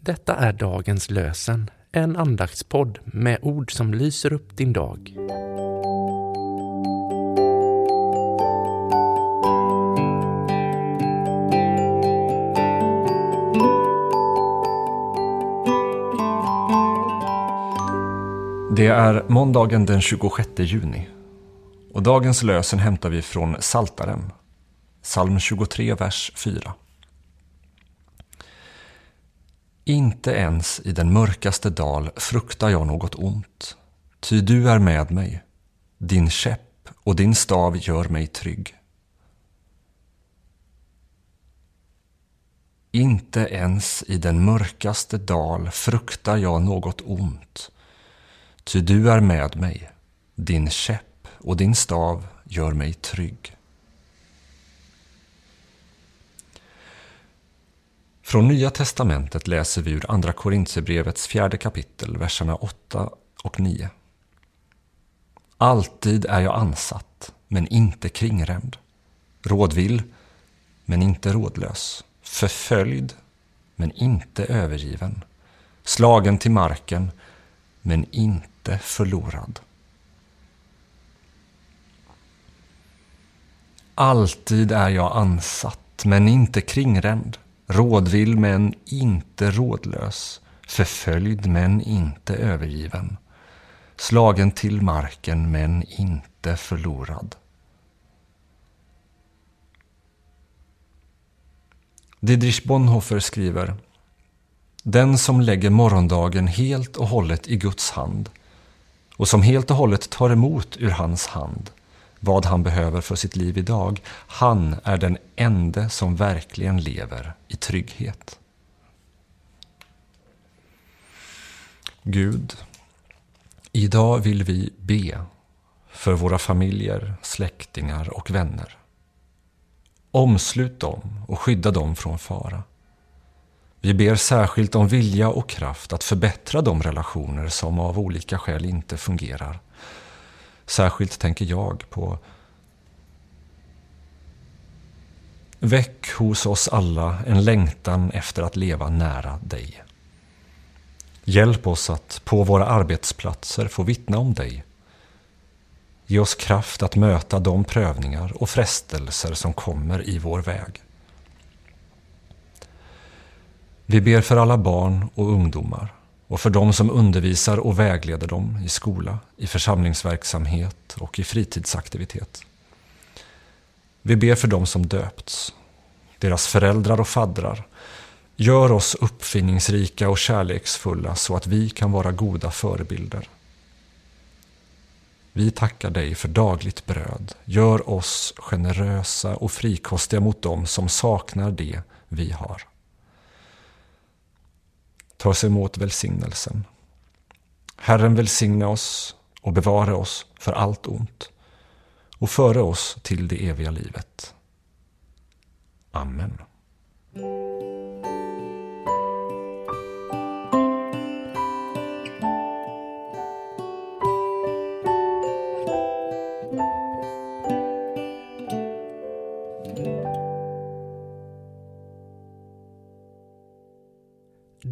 Detta är dagens lösen, en andaktspodd med ord som lyser upp din dag. Det är måndagen den 26 juni och dagens lösen hämtar vi från Saltaren, psalm 23, vers 4. Inte ens i den mörkaste dal fruktar jag något ont, ty du är med mig. Din käpp och din stav gör mig trygg. Inte ens i den mörkaste dal fruktar jag något ont, ty du är med mig. Din käpp och din stav gör mig trygg. Från Nya testamentet läser vi ur Andra Korintierbrevets fjärde kapitel, verserna 8 och 9. Alltid är jag ansatt, men inte kringränd. Rådvill, men inte rådlös. Förföljd, men inte övergiven. Slagen till marken, men inte förlorad. Alltid är jag ansatt, men inte kringränd. Rådvill men inte rådlös. Förföljd men inte övergiven. Slagen till marken men inte förlorad. Didrich Bonhoeffer skriver Den som lägger morgondagen helt och hållet i Guds hand och som helt och hållet tar emot ur hans hand vad han behöver för sitt liv idag. Han är den ende som verkligen lever i trygghet. Gud, idag vill vi be för våra familjer, släktingar och vänner. Omslut dem och skydda dem från fara. Vi ber särskilt om vilja och kraft att förbättra de relationer som av olika skäl inte fungerar Särskilt tänker jag på Väck hos oss alla en längtan efter att leva nära dig. Hjälp oss att på våra arbetsplatser få vittna om dig. Ge oss kraft att möta de prövningar och frestelser som kommer i vår väg. Vi ber för alla barn och ungdomar och för dem som undervisar och vägleder dem i skola, i församlingsverksamhet och i fritidsaktivitet. Vi ber för dem som döpts, deras föräldrar och faddrar. Gör oss uppfinningsrika och kärleksfulla så att vi kan vara goda förebilder. Vi tackar dig för dagligt bröd. Gör oss generösa och frikostiga mot dem som saknar det vi har Ta oss emot välsignelsen. Herren välsigne oss och bevara oss för allt ont och föra oss till det eviga livet. Amen.